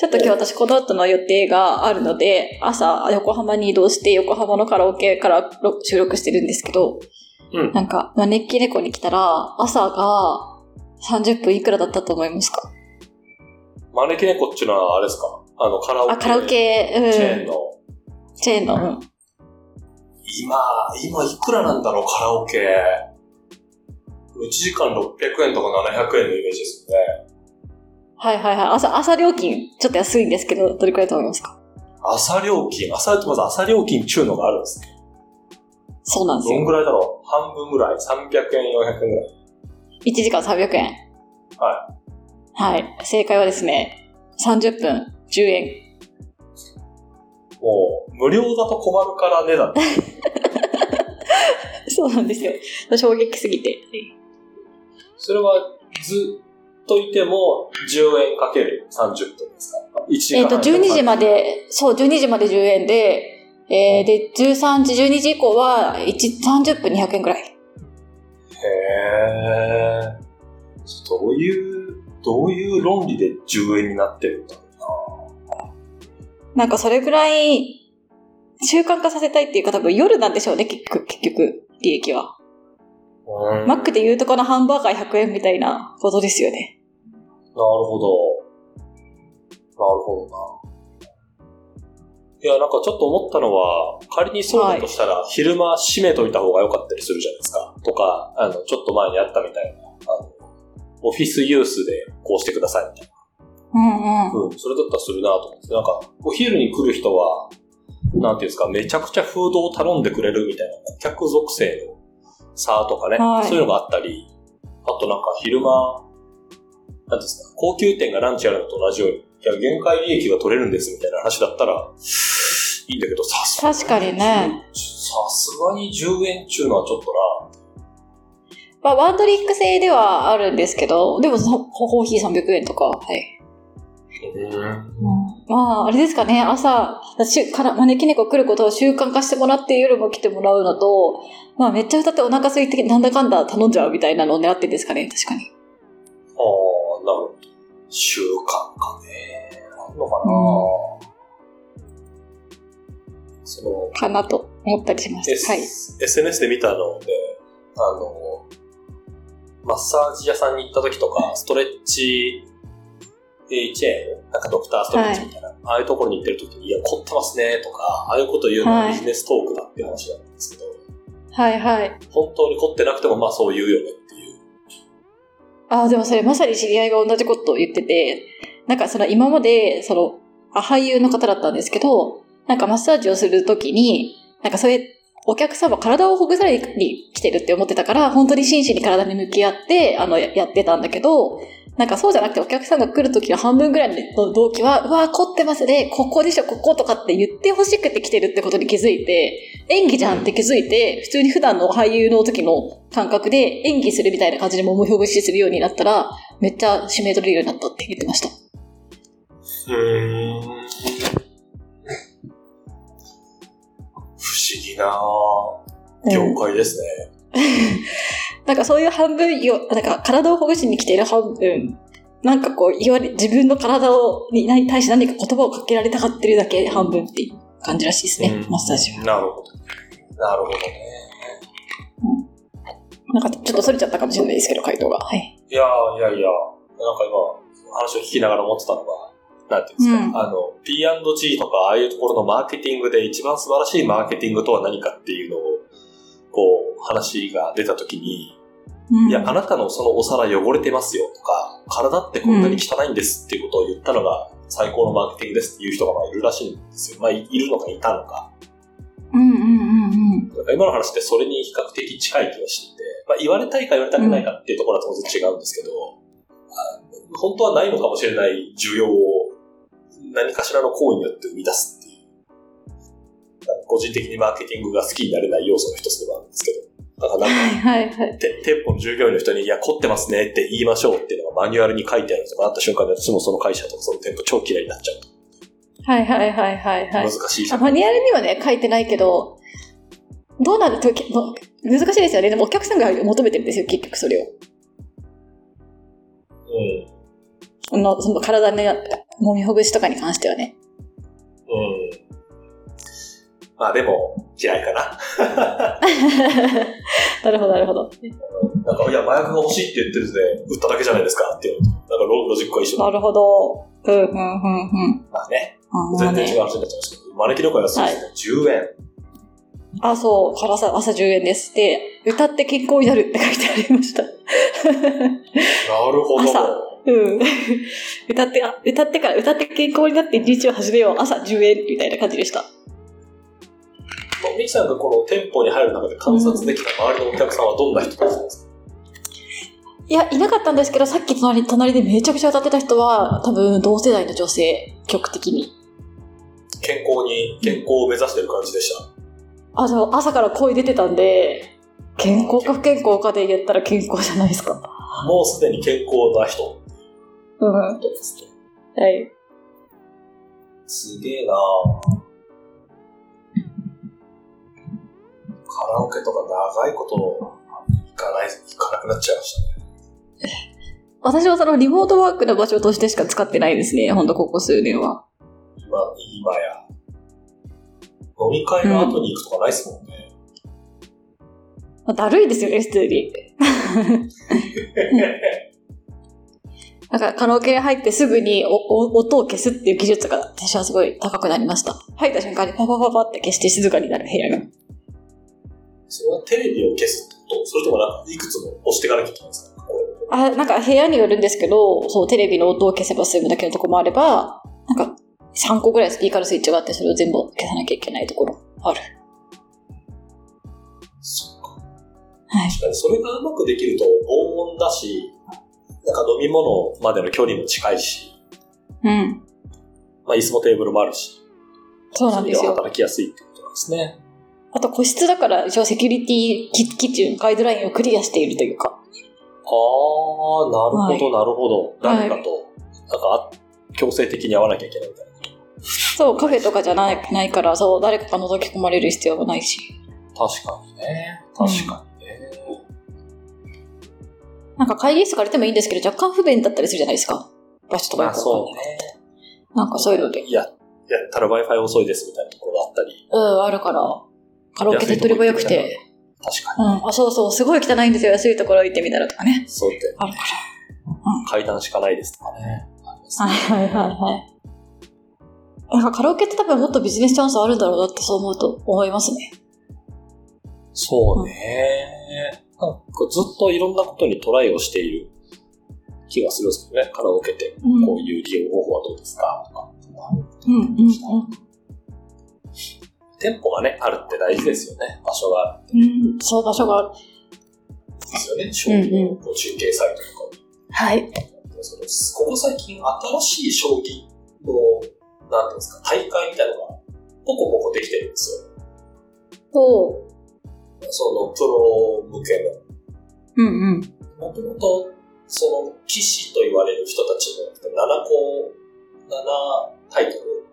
ちょっと今日私この後の予定があるので、朝横浜に移動して横浜のカラオケから収録してるんですけど、うんなんか、招き猫に来たら、朝が30分いくらだったと思いますか？招き猫っていうのはあれですか？あの、カラオケ。あ、カラオケ、うん。チェーンの。チェーンの、うん今、今いくらなんだろう、カラオケ。1時間600円とか700円のイメージですよね。はいはいはい。朝、朝料金、ちょっと安いんですけど、どれくらいだと思いますか？朝料金、朝、まず朝料金中のがあるんですね。そうなんですよ。どんぐらいだろう？半分ぐらい ?300 円、400円ぐらい。1時間300円。ははい。正解はですね、30分10円。もう、無料だと困るから値段。そうなんですよ。衝撃すぎて。それはずっといても10円かける30分ですか ?1 時えっ、と、間半12時まで、そう、12時まで10円で、えー、で、13時、12時以降は、1、30分200円くらい。へー。どういう、どういう論理で10円になってるんだろなんかそれぐらい、習慣化させたいっていうか多分夜なんでしょうね、結局、結局、利益は。うな。マックで言うとこのハンバーガー100円みたいなことですよね。なるほど。なるほどな。いや、なんかちょっと思ったのは、仮にそうだとしたら、昼間閉めといた方が良かったりするじゃないですか。とか、あの、ちょっと前にあったみたいな、あの、オフィスユースでこうしてくださいみたいうんうん。な。うん、それだったらするなと思って。なんか、お昼に来る人は、なんていうんですか、めちゃくちゃフードを頼んでくれるみたいな、顧客属性の差とかね、はいそういうのがあったり、あとなんか昼間、なんですか、高級店がランチやるのと同じように、いや、限界利益が取れるんですみたいな話だったら、いいんだけど、さすがに。確かにね。さすがに10円っていうのはちょっとまあ、ワンドリック制ではあるんな。ですけど、でもそコーヒー300円とか、はい。な。まあ、あれですかね、朝、から招き猫来ることを習慣化してもらって夜も来てもらうのと、まあめっちゃ歌ってお腹空いてなんだかんだ頼んじゃうみたいなのを狙ってるんですかね、確かに。ああ、なるほど。習慣かね。あんのかな、その、かなと思ったりしまし S た。はい。SNS で見たので、あの、マッサージ屋さんに行った時とか、ストレッチチェーン、なんかドクターストレッチみたいな、ああいうところに行ってる時に、いや、凝ってますねとか、ああいうこと言うのははいビジネストークだっていう話だったんですけど、はいはい。本当に凝ってなくてもまあそう言うよねっていう。ああ、でもそれまさに知り合いが同じことを言ってて、なんかその今まで、その、あ俳優の方だったんですけど、なんかマッサージをするときに、なんかそれ、お客様体をほぐされに来てるって思ってたから、本当に真摯に体に向き合って、あの、やってたんだけど、なんかそうじゃなくてお客さんが来るときの半分ぐらいの動機は、うわー凝ってますね、ここでしょ、こことかって言ってほしくて来てるってことに気づいて、演技じゃんって気づいて、普通に普段の俳優の時の感覚で演技するみたいな感じでももほぐしするようになったら、めっちゃ指名取れるようになったって言ってました。ん。不思議な業界ですね。なんかそういう半分よ、なんか体をほぐしに来ている半分、なんかこう言われ、自分の体をにに対して何か言葉をかけられたがってるだけ半分っていう感じらしいですね、うんマッサージは。なるほど。なるほどね。なんかちょっとそれちゃったかもしれないですけど、回答が。はい。いやいやいや、なんか今、話を聞きながら思ってたのが、なんていうんですか、うんあの、P&G とか、ああいうところのマーケティングで一番素晴らしいマーケティングとは何かっていうのを、こう、話が出たときに、うんいや、あなたのそのお皿汚れてますよとか、体ってこんなに汚いんですっていうことを言ったのが最高のマーケティングですっていう人がまあいるらしいんですよ。まあ、いいるのかいたのか。うんうんうんうん。今の話ってそれに比較的近い気がしていて、まあ、言われたいか言われたくないかっていうところは当然違うんですけど、あの本当はないのかもしれない需要を何かしらの行為によって生み出すっていう、個人的にマーケティングが好きになれない要素の一つでもあるんですけど、だからなんかはいはいはい。て店舗の従業員の人に、いや、凝ってますねって言いましょうっていうのがマニュアルに書いてあるのがあった瞬間に私もその会社とかその店舗超嫌いになっちゃうと。はいはいはいはいはい難。しいじゃあん。マニュアルにはね、書いてないけど、どうなると、難しいですよね。でもお客さんが求めてるんですよ、結局それを。うん。あの、その体に揉みほぐしとかに関してはね。うん。まあでも、嫌いかな。なるほど、なるほど。なんか、いや、麻薬が欲しいって言ってるんで、売っただけじゃないですかっていうなんかロロジックが一緒なるほど。うん、うん、うん、うん。まあね、あ全然ね違う話になっちゃいましたけど、招き猫は安いですね。10円。あ、そう、からさ、朝10円です。で、歌って健康になるって書いてありました。なるほど。朝うん。歌って、あ、歌ってから、歌って健康になって一日を始めよう。朝10円みたいな感じでした。ミキさんがこの店舗に入る中で観察できた周りのお客さんはどんな人たんですか？いや、いなかったんですけど、さっき隣、隣でめちゃくちゃ歌ってた人は、多分同世代の女性、極的に。健康に、健康を目指してる感じでした。あ、でも朝から声出てたんで、健康か不健康かで言ったら健康じゃないですか。もうすでに健康な人うん。はですい。ね。すげえなぁカラオケとか長いこと行かない、行かなくなっちゃいましたね。私はそのリモートワークの場所としてしか使ってないですね。ほんとここ数年は。今、今や。飲み会の後に行くとかないっすもんね。だるいですよね、普通に。なんかカラオケに入ってすぐにおお音を消すっていう技術が私はすごい高くなりました。入った瞬間にパパパパって消して静かになる部屋が。それはテレビを消すと、それともなんかいくつも押していかなきゃいけないんですか？あ、なんか部屋によるんですけど、そう、テレビの音を消せば済むだけのとこもあれば、なんか3個ぐらいスピーカーのスイッチがあって、それを全部消さなきゃいけないところある。そうか。はい。確かにそれがうまくできると防音だし、なんか飲み物までの距離も近いし、うん。まあ椅子もテーブルもあるし、そうなんですよ。働きやすいってことなんですね。あと個室だから一応セキュリティキ基準、ガイドラインをクリアしているというか。ああ、なるほど、はいなるほど。はい誰かと、なんかあ、強制的に会わなきゃいけないみたいな。そう、カフェとかじゃないないから、そう、誰かが覗き込まれる必要がないし。確かにね。確かにね。なんか会議室借りてもいいんですけど、若干不便だったりするじゃないですか。場所とかまあよくわそうかんないね。なんかそういうので。いや、やったら Wi-Fi 遅いですみたいなところがあったり。うん、あるから。カラオケ手っ取り早くて。確かに。うん、あ、そうそう、すごい汚いんですよ。安いところ行ってみたらとかね。そうって、あるから。階段しかないですとかね。はいはいはいはい。なんかカラオケって多分もっとビジネスチャンスあるんだろうなってそう思うと思いますね。そうね。なんかずっといろんなことにトライをしている気がするんですけどね。カラオケ店、うん。こういう利用方法はどうですかとか。うんうんうん。店舗がね、あるって大事ですよね。場所があるってうん、そう、場所がある。ですよね。将棋の中継サイトとかはい。そのここ最近新しい将棋の、なんていうんですか、大会みたいなのが、ポコポコできてるんですよ。そその、プロ向けの。う。うんうん。もともと、その、棋士と言われる人たちの7個、7タイトル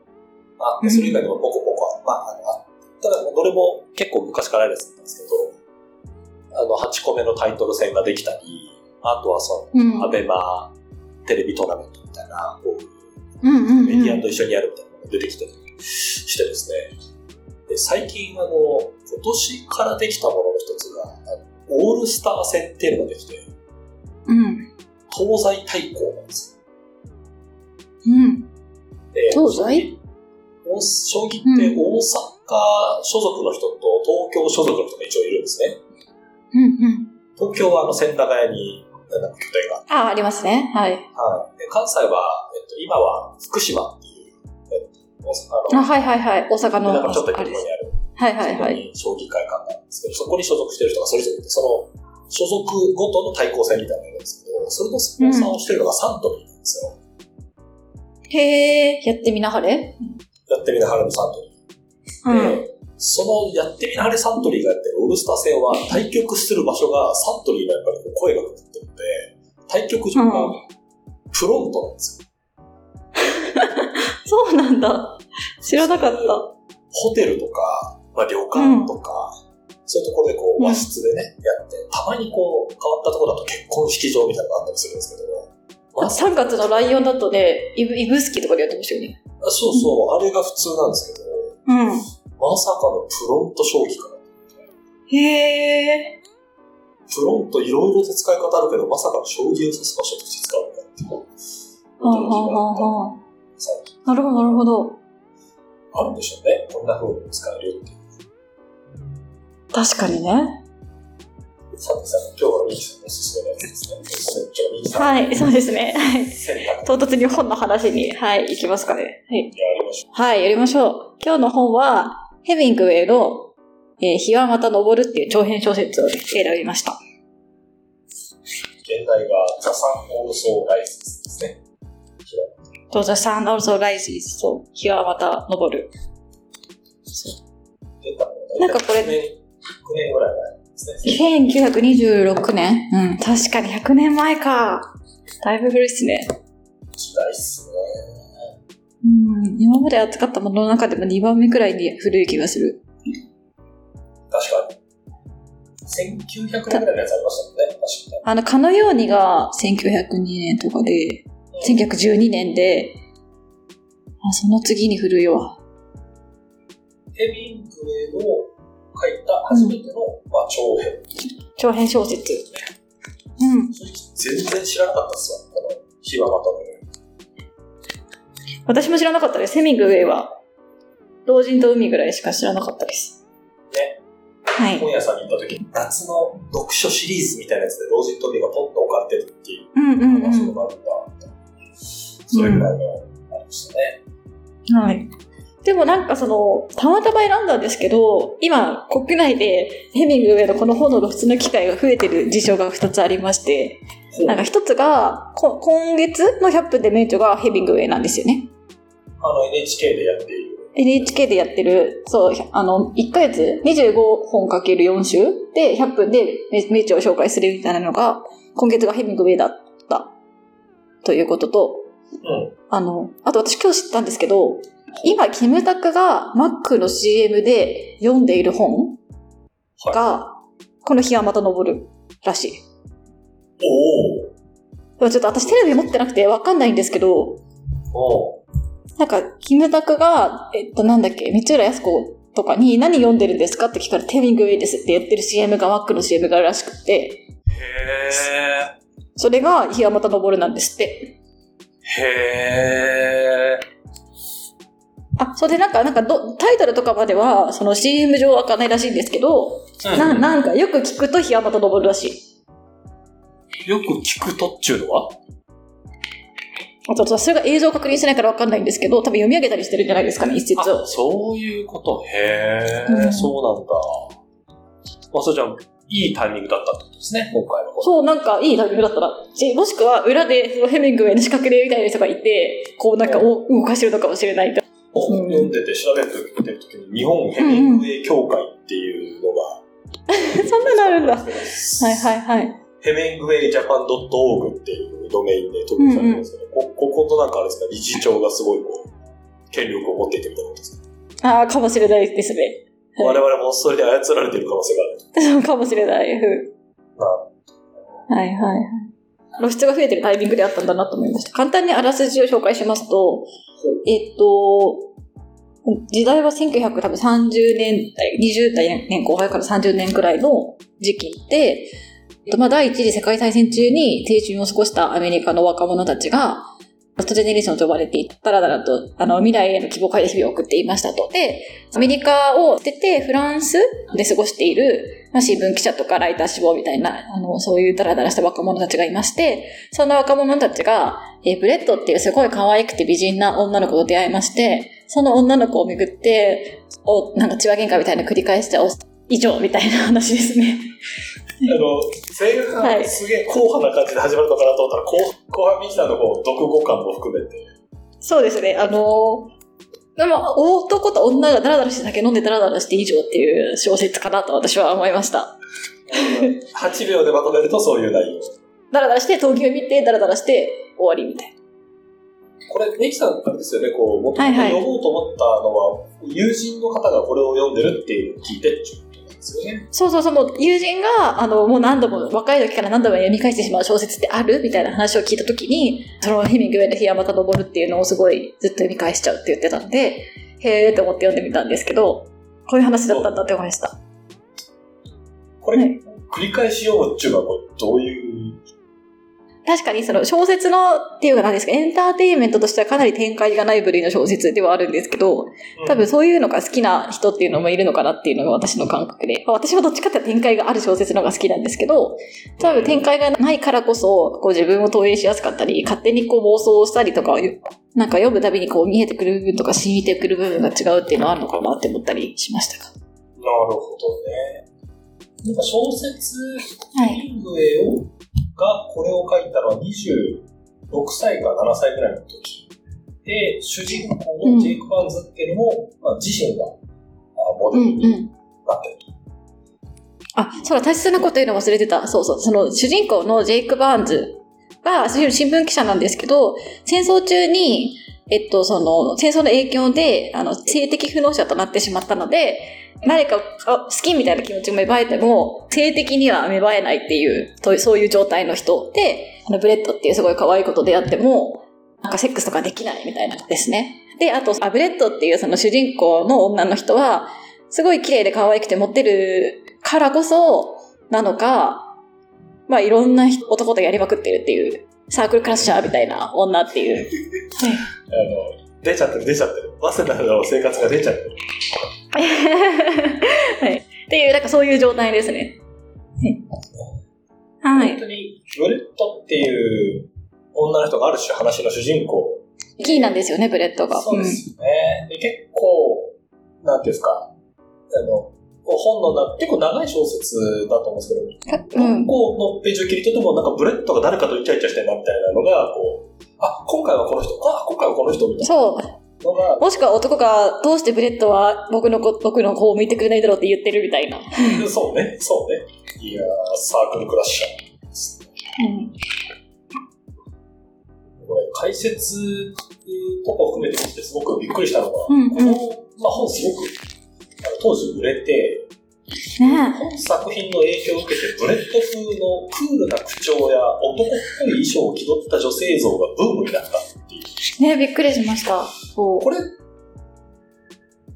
あって、それ以外にもポコポコ、まあ、あの、ただ、どれも結構昔からあるやつなんですけど、あの、8個目のタイトル戦ができたり、あとはそうん。の、アベマテレビトーナメントみたいな、こういううんうんうん。メディアと一緒にやるみたいなのが出てきたりしてですね。で最近、あの、今年からできたものの一つが、オールスター戦っていうのができて、うん。東西対抗なんですうん。東西？お将棋って大阪所属の人と東京所属の人が一応いるんですね。うんうん。東京はあの千駄ヶ谷になんか拠点があって、あ、ありますね。はい。はい、で関西は、えっと、今は福島っていう、えっと、大あ、阪の、はいはいはい。大阪の。なんかちょっとあれです。遠いところにあるはいはいはい。将棋会館があるんですけど、そこに所属してる人がそれぞれいて、その所属ごとの対抗戦みたいなのがあるんですけど、それのスポンサーをしてるのがサントリーなんですよ。へえ、やってみなはれやってみなはれのサントリー。うん。で、そのやってみなはれサントリーがやってるオールスター戦は対局する場所がサントリーのやっぱり声がかかってるので、対局場がフロントなんですよ。そうなんだ。知らなかった。ホテルとか、まあ、旅館とか、そういうところでこう和室でね、やって、たまにこう変わったところだと結婚式場みたいなのがあったりするんですけど、3月のライオンだとね、イブイブスキとかでやってましたよね。あそうそう、あれが普通なんですけど、うん。まさかのプロント将棋から。へー。プロントいろいろと使い方あるけど、まさか将棋を指す場所として使うのかっていう。なるほど、なるほど。あるんでしょうね。こんな風に使えるよっていう。確かにね。さてさて、今日はミキさんのおすすめのやつですね。はい、そうですね。はい。唐突に本の話に、はい、行きますかね。はい。やりましょはい、やりましょう。今日の本は、ヘミングウェイの、えー日はまた昇るっていう長編小説を選びました。う。現代がザ・サン・オールソー・ライズですね。と、The Sun Also Rises と、日はまた昇る。なんかこれ9年 ,9 年ぐらい前。1926年うん、確かに100年前か。だいぶ古いっすね。時代っすね。うん、今まで扱ったものの中でも2番目くらいに古い気がする。確かに。1900年ぐらいのやつありましたもんね。確かにね。あの、かのようにが1902年とかで、1912年で、あ、その次に古いわ。ヘミングウェイの書いた初めての、まあ、長編。長編小説。うん。正直全然知らなかったっすわ。この、日はまたのように。私も知らなかったです。ヘミングウェイは、老人と海ぐらいしか知らなかったです。ね。はい。本屋さんに行った時、夏の読書シリーズみたいなやつで、老人と海がポンと置かれてるっていう、うんうんあ、そういうのがあるんだ。それぐらいの、ありましたね。うん。はい。でもなんかその、たまたま選んだんですけど、今、国内でヘミングウェイのこの本の露出の機会が増えてる事象が2つありまして、なんか1つが、こ今月の100分で名著がヘミングウェイなんですよね。あの、NHK でやっている。NHK でやってる、そう、あの、1ヶ月25本かける4週で100分で名著を紹介するみたいなのが、今月がヘミングウェイだった。ということと、うん。あの、あと私今日知ったんですけど、今、キムタクが Mac の CM で読んでいる本が、この日はまた昇るらしい。おでもちょっと私テレビ持ってなくてわかんないんですけど、おおなんか、キムタクが、えっと、なんだっけ、三浦靖子とかに何読んでるんですかって聞かれて、ヘミングウェイですって言ってる CM が Mac の CM があるらしくて、へえ。それが日はまた昇るなんですって。へえ。あ、それでなんか、なんかど、タイトルとかまでは、その CM 上わかんないらしいんですけど、ななんかよく聞くと日はまた昇るらしい。よく聞くとっちゅうのは？あと、それが映像確認してないからわかんないんですけど、多分読み上げたりしてるんじゃないですかね、一節をあ。そういうこと？へえ、うんそうなんだ。まあ、それじゃあ、いいタイミングだったってことですね、今回のこと。そう、なんかいいタイミングだったら。しもしくは裏でそのヘミングウェイの資格でみたいな人がいて、こうなんかお動かしてるのかもしれないと。本読んでて調べてる時に、日本ヘミングウェイ協会っていうのが、そんなのあるんだ。ははいはいはい。ヘミングウェイジャパン .org っていうドメインで登録されてるんですけど、ここことなんかあれですか、理事長がすごいこう、権力を持っていてみたいなことですか？ああ、かもしれないですね。はい我々もそれで操られている可能性がある。かもしれないはいはい。露出が増えてるタイミングであったんだなと思いました。簡単にあらすじを紹介しますと、えっと、時代は1930年代、20代年後輩から30年くらいの時期で、まあ、第一次世界大戦中に青春を過ごしたアメリカの若者たちが、ラストジェネレーションと呼ばれていて、だらだらと、あの、未来への希望を書いて日々を送っていましたと。で、アメリカを捨てフランスで過ごしている、まあ、新聞記者とかライター志望みたいな、あの、そういうダラダラした若者たちがいまして、そんな若者たちが、えーブレッドっていうすごい可愛くて美人な女の子と出会いまして、その女の子をめぐって、お、なんか血話喧嘩みたいな繰り返して、お以上みたいな話ですね。あの、前半、はいすげえ硬派な感じで始まるのかなと思ったら、後後半ミキさんのこう、読語感も含めて、そうですね、あのーでも、男と女がダラダラして酒飲んでダラダラして以上っていう小説かなと私は思いました。8秒でまとめるとそういう内容。ダラダラして、闘牛見て、ダラダラして終わりみたいな。これ、ミキさん、あれですよね、こう、もともとはいはい読もうと思ったのは、友人の方がこれを読んでるって聞いてですよね。そうそうそう、もう友人が、あの、もう何度も、若い時から何度も読み返してしまう小説ってあるみたいな話を聞いた時に、そのヘミングウェイの日山田登るっていうのをすごいずっと読み返しちゃうって言ってたんで、へーって思って読んでみたんですけど、こういう話だったんだって思いました。これ、はい繰り返し読むっていうのは、どういう、確かにその小説のっていうか何ですか、エンターテインメントとしてはかなり展開がない部類の小説ではあるんですけど、多分そういうのが好きな人っていうのもいるのかなっていうのが私の感覚で、まあ私もどっちかって展開がある小説の方が好きなんですけど、多分展開がないからこそ、こう自分を投影しやすかったり、勝手にこう妄想したりとか、なんか読むたびにこう見えてくる部分とか染みてくる部分が違うっていうのはあるのかなって思ったりしましたが。なるほどね。なんか小説、はい。をがこれを書いたのは26歳か7歳ぐらいの時。で、主人公のジェイク・バーンズっていうのも、まあ、自身があモデルにうんうん。なってる。あ、そうだ、大切なこと言うの忘れてた。そうそう。その主人公のジェイク・バーンズが、新聞記者なんですけど、戦争中に、えっと、その、戦争の影響で、あの、性的不能者となってしまったので、誰か好きみたいな気持ちが芽生えても、性的には芽生えないっていう、そういう状態の人で、あの、ブレッドっていうすごい可愛い子とであっても、なんかセックスとかできないみたいなですね。で、あと、あブレッドっていうその主人公の女の人は、すごい綺麗で可愛くてモテるからこそ、なのか、まあいろんな男とやりまくってるっていう、サークルクラッシャーみたいな女っていう。あの、出ちゃってる、出ちゃってる。早稲田の生活が出ちゃってる。はい。っていう、なんかそういう状態ですね。はい。本当に、ブレッドっていう女の人がある種話の主人公。キーなんですよね、ブレッドが。そうですよね。で結構、なんていうんですか、あの、本のな、結構長い小説だと思うんですけど、うん。うん。どこのページを切り取っても、なんかブレッドが誰かとイチャイチャしてんなみたいなのが、こう、あ、今回はこの人、あ、今回はこの人みたいそう。なのが、もしくは男が、どうしてブレッドは僕の方、僕の方を向いてくれないだろうって言ってるみたいな。そうね、そうね。いやー、サークルクラッシャーですね。うん。これ、解説とか含めてすごくびっくりしたのが、うんうんこの、まあ、本すごく、当時売れて、ね本作品の影響を受けて、ブレッド風のクールな口調や男っぽい衣装を気取った女性像がブームになったっていう。え。ねびっくりしました。これ、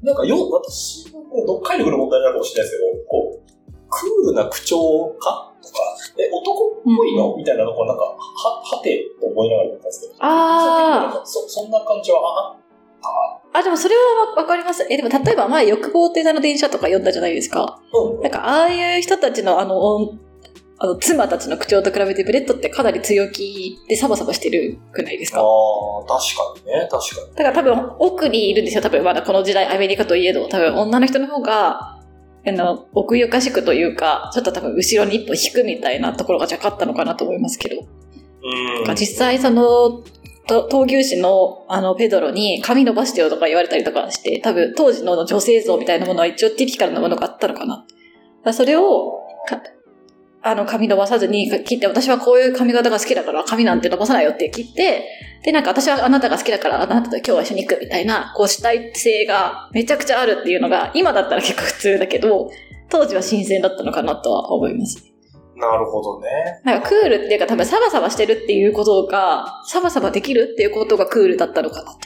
なんかよ、私はこれどっかに来る問題なのかもしれないですけど、こう、クールな口調かとか、え、男っぽいの、みたいなのをなんか、は、はてと思いながら言ったんですけど、あーそそんな感じは、ああ、でもそれはわわかります。え、でも例えば前、欲望って名の電車とか読んだじゃないですか。うん。なんか、ああいう人たちのあの、あの妻たちの口調と比べて、ブレットってかなり強気でサバサバしてるくないですか？ああ、確かにね、確かに。だから多分、奥にいるんですよ。多分、まだこの時代、アメリカといえど、多分、女の人の方が、あの、奥ゆかしくというか、ちょっと多分、後ろに一歩引くみたいなところが若干あったのかなと思いますけど。うん。実際、その、と闘牛士の、あの、ペドロに髪伸ばしてよとか言われたりとかして、多分、当時の女性像みたいなものは一応ティピカルなものがあったのかな。だかそれを、あの、髪伸ばさずに切って、私はこういう髪型が好きだから髪なんて伸ばさないよって切って、で、なんか私はあなたが好きだからあなたと今日は一緒に行くみたいな、こう主体性がめちゃくちゃあるっていうのが、今だったら結構普通だけど、当時は新鮮だったのかなとは思います。なるほどね。なんかクールっていうか多分サバサバしてるっていうことが、サバサバできるっていうことがクールだったのかなと。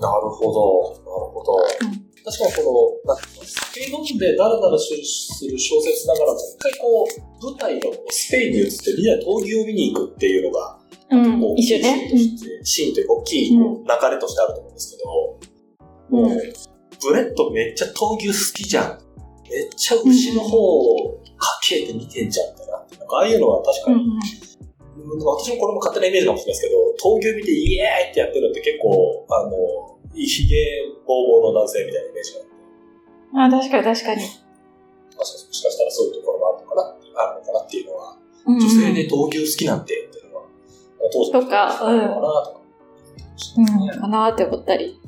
なるほど、なるほど。うん確かにこの、なんか酒飲んでダラダラする小説ながら、一回こう、舞台のスペインに移ってみんなで闘牛を見に行くっていうのが、うん。シーンとして、シーンというか大きい流れとしてあると思うんですけど、うんもう、ブレットめっちゃ闘牛好きじゃん。めっちゃ牛の方をかけて見てんじゃんってなって、な。んかああいうのは確かに、うんうん。私もこれも勝手なイメージかもしれないですけど、闘牛見てイエーイってやってるのって結構、あの、ひげぼうぼうの男性みたいなイメージがあって、あ、確かに確かに。もしかしたらそういうところもあるのかなあるのかなっていうのは、うんうん。女性で闘牛好きなんてっていうのは、当時の人だったのかなとか。うん、かなって思ったり。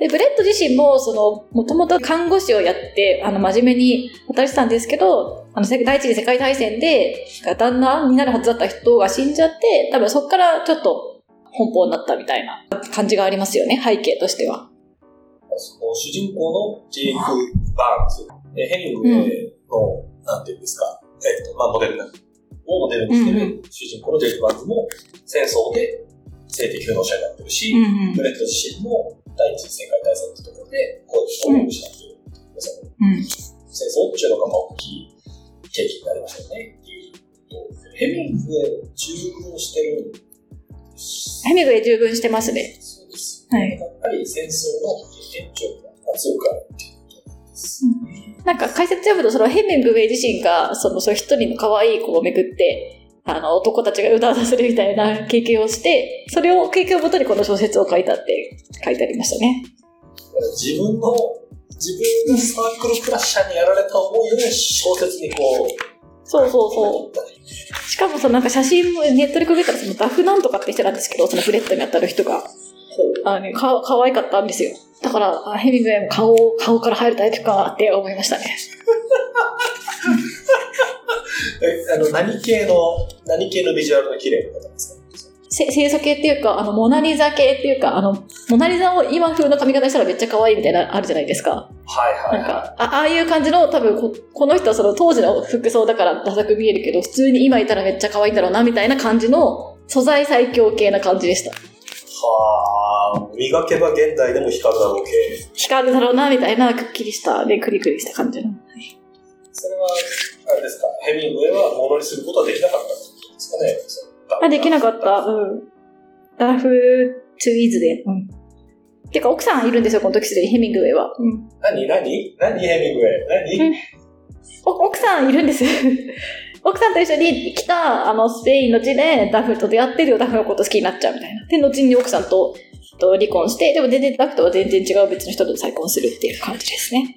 で、ブレット自身も、その、もともと看護師をやって、あの、真面目に働いてたんですけど、あの、せ第一次世界大戦で、旦那になるはずだった人が死んじゃって、多分そこからちょっと、奔放になったみたいな感じがありますよね、背景としては。主人公のジェイク・バーンズ。でヘミングウェイの、なんていうんですか、えっ、と、まあ、モデルなをモデルにしてる主人公のジェイク・バンズも戦争で性的不能者になってるし、うんうんブレット自身も第一次世界大戦ってところで、こうを失っている。うん。戦争っていうのがまあ大きい契機になりましたよねっていうこと。ヘミングウェイ十分してるヘミングウェイ十分してますね。そうです。はいやっぱり戦争の延長が強くあるっていうことなん。なんか解説読むと、そのヘミングウェイ自身が、その、そう一人の可愛い子をめぐって、あの、男たちがうだうだするみたいな経験をして、それを、経験をもとにこの小説を書いたって書いてありましたね。自分の、自分がサークルクラッシャーにやられた思いを小説にこう、そうそうそう。しかもそのなんか写真もネットでくぐったらそのダフなんとかって人なんですけど、そのフレットに当たる人が、あのね、か、可愛かったんですよ。だから、あヘミングウェイも顔、顔から入るタイプかって思いましたね。え、あの、何系の、何系のビジュアルが綺麗な方ですか？せ清楚系っていうか、あの、モナリザ系っていうか、あの、モナリザを今風の髪型にしたらめっちゃ可愛いみたいな、あるじゃないですか。はいはいはなんか、あああいう感じの、多分こ、この人はその当時の服装だからダサく見えるけど、普通に今いたらめっちゃ可愛いんだろうな、みたいな感じの、素材最強系な感じでした。い。はあ、磨けば現代でも光るだろう系。光るだろうな、みたいな、くっきりした、で、クリクリした感じの。それは、あれですか、ヘミングウェイはものにすることはできなかったですかねあ、できなかった。うん。ダフトゥイズで。うん。てか、奥さんいるんですよ、この時すでに、ヘミングウェイは。うん。何？何？何？ヘミングウェイ？何、うんお奥さんいるんです。奥さんと一緒に来た、あの、スペインの地でダフと出会ってるダフのこと好きになっちゃうみたいな。で、後に奥さんと、と離婚して、でも全然ダフとは全然違う別の人と再婚するっていう感じですね。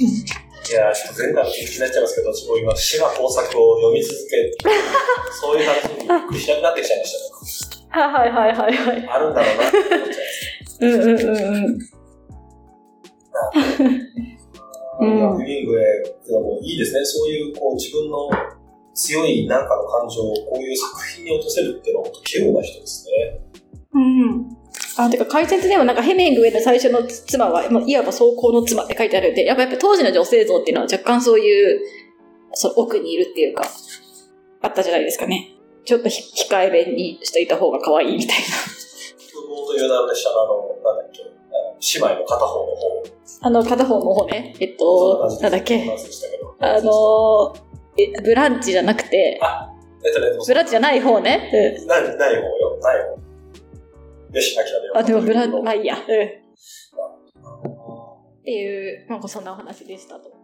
へーいやーちょっと前回の気になっちゃいますけど、私も今、島工作を読み続け、そういう話にびっくりしなくなってきちゃいましたね。はいはいはいはい。あるんだろうなって思っちゃいます。うんうんうんうん。うんヘミングウェイってのもいいですね。そういう、こう、自分の強いなんかの感情をこういう作品に落とせるっていうのは本当稀有な人ですね。うん。あ、てか解説ではなんかヘミングウェイの最初の妻は、まあ、いわば走行の妻って書いてあるんで、やっぱやっぱ当時の女性像っていうのは若干そういう、その奥にいるっていうか、あったじゃないですかね。ちょっとひ控えめにしといた方が可愛いみたいな。不毛という名の下のあの、なんだっけ、姉妹の片方の方。あの、片方の方ね、えっと、なんだっけ、あの、え、ブランチじゃなくて、えっとね、ブランチじゃない方ね。うん。ない、ない方よ。ない方。よし、諦めよう。あ、でもブラまあいいや。うん。っていう、なんかそんなお話でしたと。